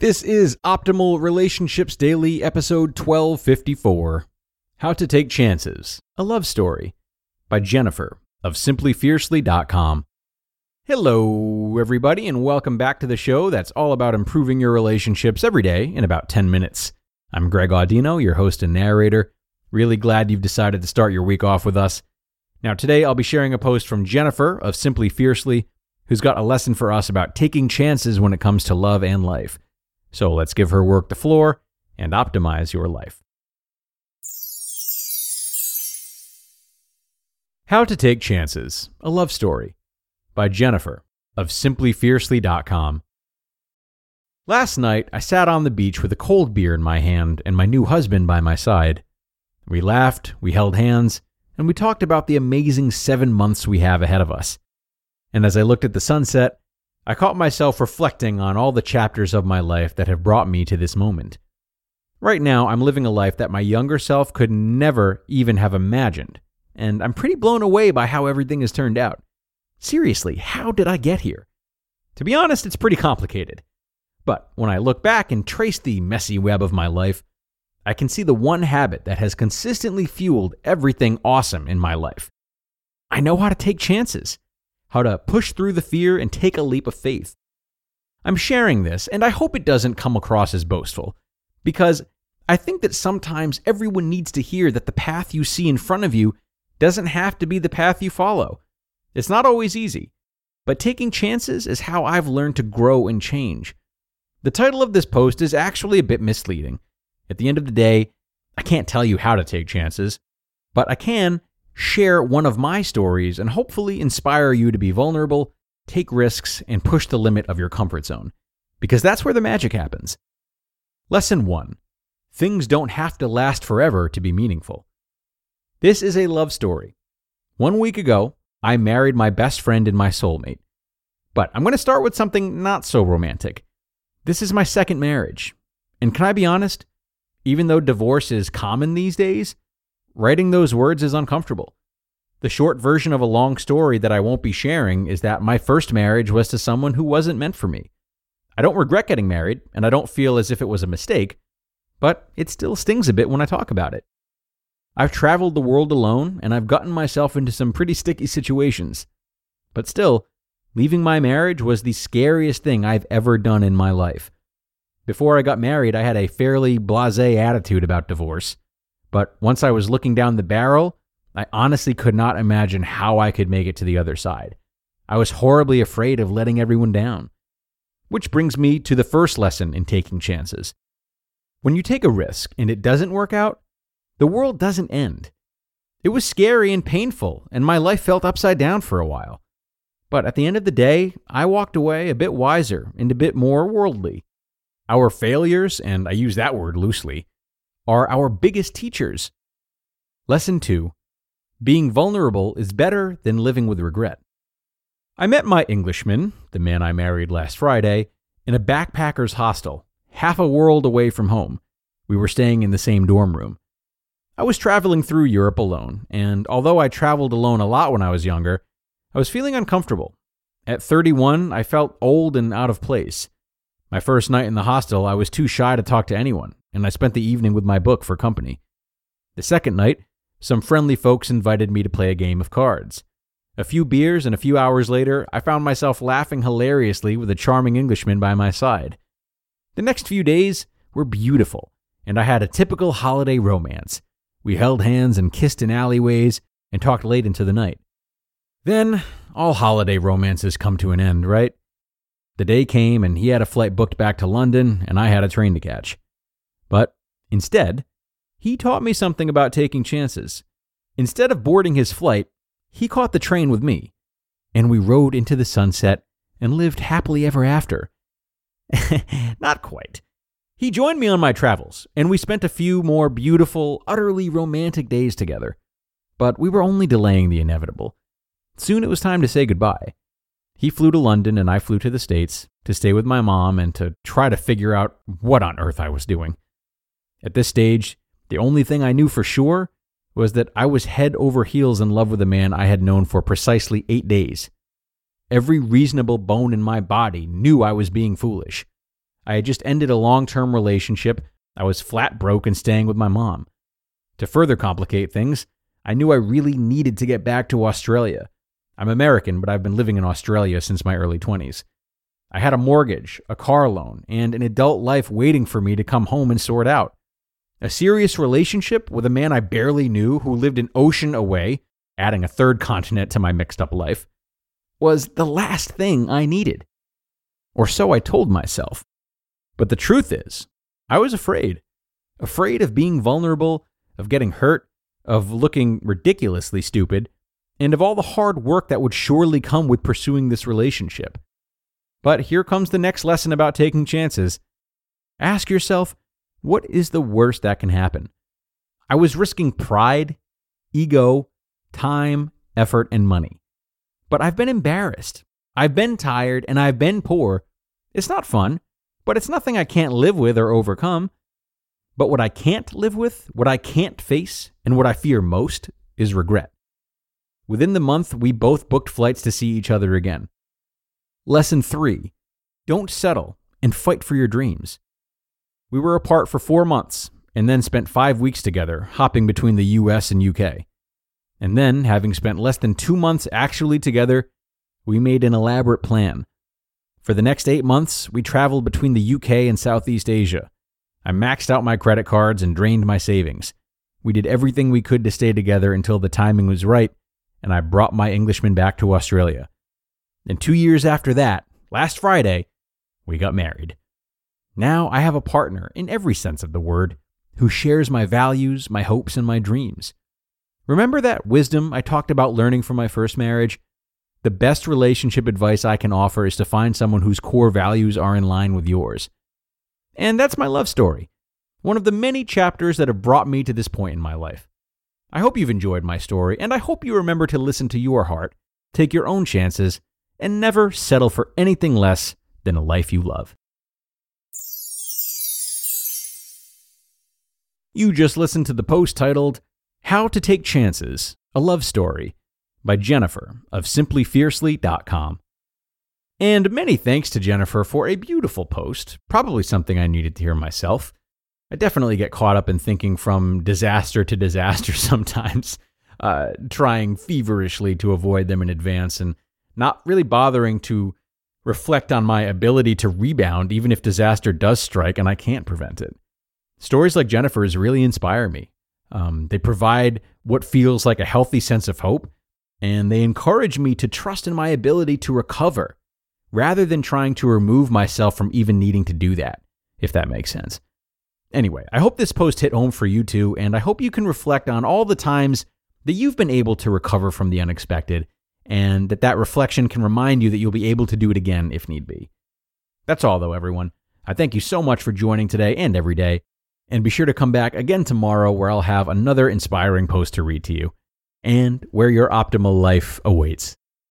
This is Optimal Relationships Daily, episode 1254 How to Take Chances A Love Story by Jennifer of SimplyFiercely.com. Hello, everybody, and welcome back to the show that's all about improving your relationships every day in about 10 minutes. I'm Greg Audino, your host and narrator. Really glad you've decided to start your week off with us. Now, today I'll be sharing a post from Jennifer of Simply Fiercely, who's got a lesson for us about taking chances when it comes to love and life. So let's give her work the floor and optimize your life. How to Take Chances A Love Story by Jennifer of SimplyFiercely.com. Last night, I sat on the beach with a cold beer in my hand and my new husband by my side. We laughed, we held hands, and we talked about the amazing seven months we have ahead of us. And as I looked at the sunset, I caught myself reflecting on all the chapters of my life that have brought me to this moment. Right now, I'm living a life that my younger self could never even have imagined, and I'm pretty blown away by how everything has turned out. Seriously, how did I get here? To be honest, it's pretty complicated. But when I look back and trace the messy web of my life, I can see the one habit that has consistently fueled everything awesome in my life. I know how to take chances how to push through the fear and take a leap of faith. I'm sharing this, and I hope it doesn't come across as boastful, because I think that sometimes everyone needs to hear that the path you see in front of you doesn't have to be the path you follow. It's not always easy, but taking chances is how I've learned to grow and change. The title of this post is actually a bit misleading. At the end of the day, I can't tell you how to take chances, but I can share one of my stories and hopefully inspire you to be vulnerable, take risks, and push the limit of your comfort zone. Because that's where the magic happens. Lesson 1 Things don't have to last forever to be meaningful. This is a love story. One week ago, I married my best friend and my soulmate. But I'm going to start with something not so romantic. This is my second marriage. And can I be honest? Even though divorce is common these days, Writing those words is uncomfortable. The short version of a long story that I won't be sharing is that my first marriage was to someone who wasn't meant for me. I don't regret getting married, and I don't feel as if it was a mistake, but it still stings a bit when I talk about it. I've traveled the world alone, and I've gotten myself into some pretty sticky situations. But still, leaving my marriage was the scariest thing I've ever done in my life. Before I got married, I had a fairly blase attitude about divorce. But once I was looking down the barrel, I honestly could not imagine how I could make it to the other side. I was horribly afraid of letting everyone down. Which brings me to the first lesson in taking chances. When you take a risk and it doesn't work out, the world doesn't end. It was scary and painful, and my life felt upside down for a while. But at the end of the day, I walked away a bit wiser and a bit more worldly. Our failures, and I use that word loosely, are our biggest teachers. Lesson 2 Being vulnerable is better than living with regret. I met my Englishman, the man I married last Friday, in a backpacker's hostel, half a world away from home. We were staying in the same dorm room. I was traveling through Europe alone, and although I traveled alone a lot when I was younger, I was feeling uncomfortable. At 31, I felt old and out of place. My first night in the hostel, I was too shy to talk to anyone, and I spent the evening with my book for company. The second night, some friendly folks invited me to play a game of cards. A few beers and a few hours later, I found myself laughing hilariously with a charming Englishman by my side. The next few days were beautiful, and I had a typical holiday romance. We held hands and kissed in alleyways and talked late into the night. Then, all holiday romances come to an end, right? The day came and he had a flight booked back to London and I had a train to catch. But instead, he taught me something about taking chances. Instead of boarding his flight, he caught the train with me, and we rode into the sunset and lived happily ever after. Not quite. He joined me on my travels, and we spent a few more beautiful, utterly romantic days together. But we were only delaying the inevitable. Soon it was time to say goodbye. He flew to London and I flew to the States to stay with my mom and to try to figure out what on earth I was doing. At this stage, the only thing I knew for sure was that I was head over heels in love with a man I had known for precisely eight days. Every reasonable bone in my body knew I was being foolish. I had just ended a long term relationship. I was flat broke and staying with my mom. To further complicate things, I knew I really needed to get back to Australia. I'm American, but I've been living in Australia since my early 20s. I had a mortgage, a car loan, and an adult life waiting for me to come home and sort out. A serious relationship with a man I barely knew who lived an ocean away, adding a third continent to my mixed up life, was the last thing I needed. Or so I told myself. But the truth is, I was afraid. Afraid of being vulnerable, of getting hurt, of looking ridiculously stupid, and of all the hard work that would surely come with pursuing this relationship. But here comes the next lesson about taking chances. Ask yourself, what is the worst that can happen? I was risking pride, ego, time, effort, and money. But I've been embarrassed. I've been tired and I've been poor. It's not fun but it's nothing I can't live with or overcome. But what I can't live with, what I can't face, and what I fear most is regret. Within the month, we both booked flights to see each other again. Lesson 3 Don't settle and fight for your dreams. We were apart for four months and then spent five weeks together, hopping between the US and UK. And then, having spent less than two months actually together, we made an elaborate plan for the next eight months, we traveled between the UK and Southeast Asia. I maxed out my credit cards and drained my savings. We did everything we could to stay together until the timing was right, and I brought my Englishman back to Australia. And two years after that, last Friday, we got married. Now I have a partner, in every sense of the word, who shares my values, my hopes, and my dreams. Remember that wisdom I talked about learning from my first marriage? The best relationship advice I can offer is to find someone whose core values are in line with yours. And that's my love story, one of the many chapters that have brought me to this point in my life. I hope you've enjoyed my story, and I hope you remember to listen to your heart, take your own chances, and never settle for anything less than a life you love. You just listened to the post titled, How to Take Chances A Love Story by Jennifer of simplyfiercely.com. And many thanks to Jennifer for a beautiful post, probably something I needed to hear myself. I definitely get caught up in thinking from disaster to disaster sometimes, uh, trying feverishly to avoid them in advance and not really bothering to reflect on my ability to rebound even if disaster does strike and I can't prevent it. Stories like Jennifer's really inspire me. Um, they provide what feels like a healthy sense of hope and they encourage me to trust in my ability to recover rather than trying to remove myself from even needing to do that, if that makes sense. Anyway, I hope this post hit home for you too, and I hope you can reflect on all the times that you've been able to recover from the unexpected, and that that reflection can remind you that you'll be able to do it again if need be. That's all, though, everyone. I thank you so much for joining today and every day, and be sure to come back again tomorrow where I'll have another inspiring post to read to you and where your optimal life awaits.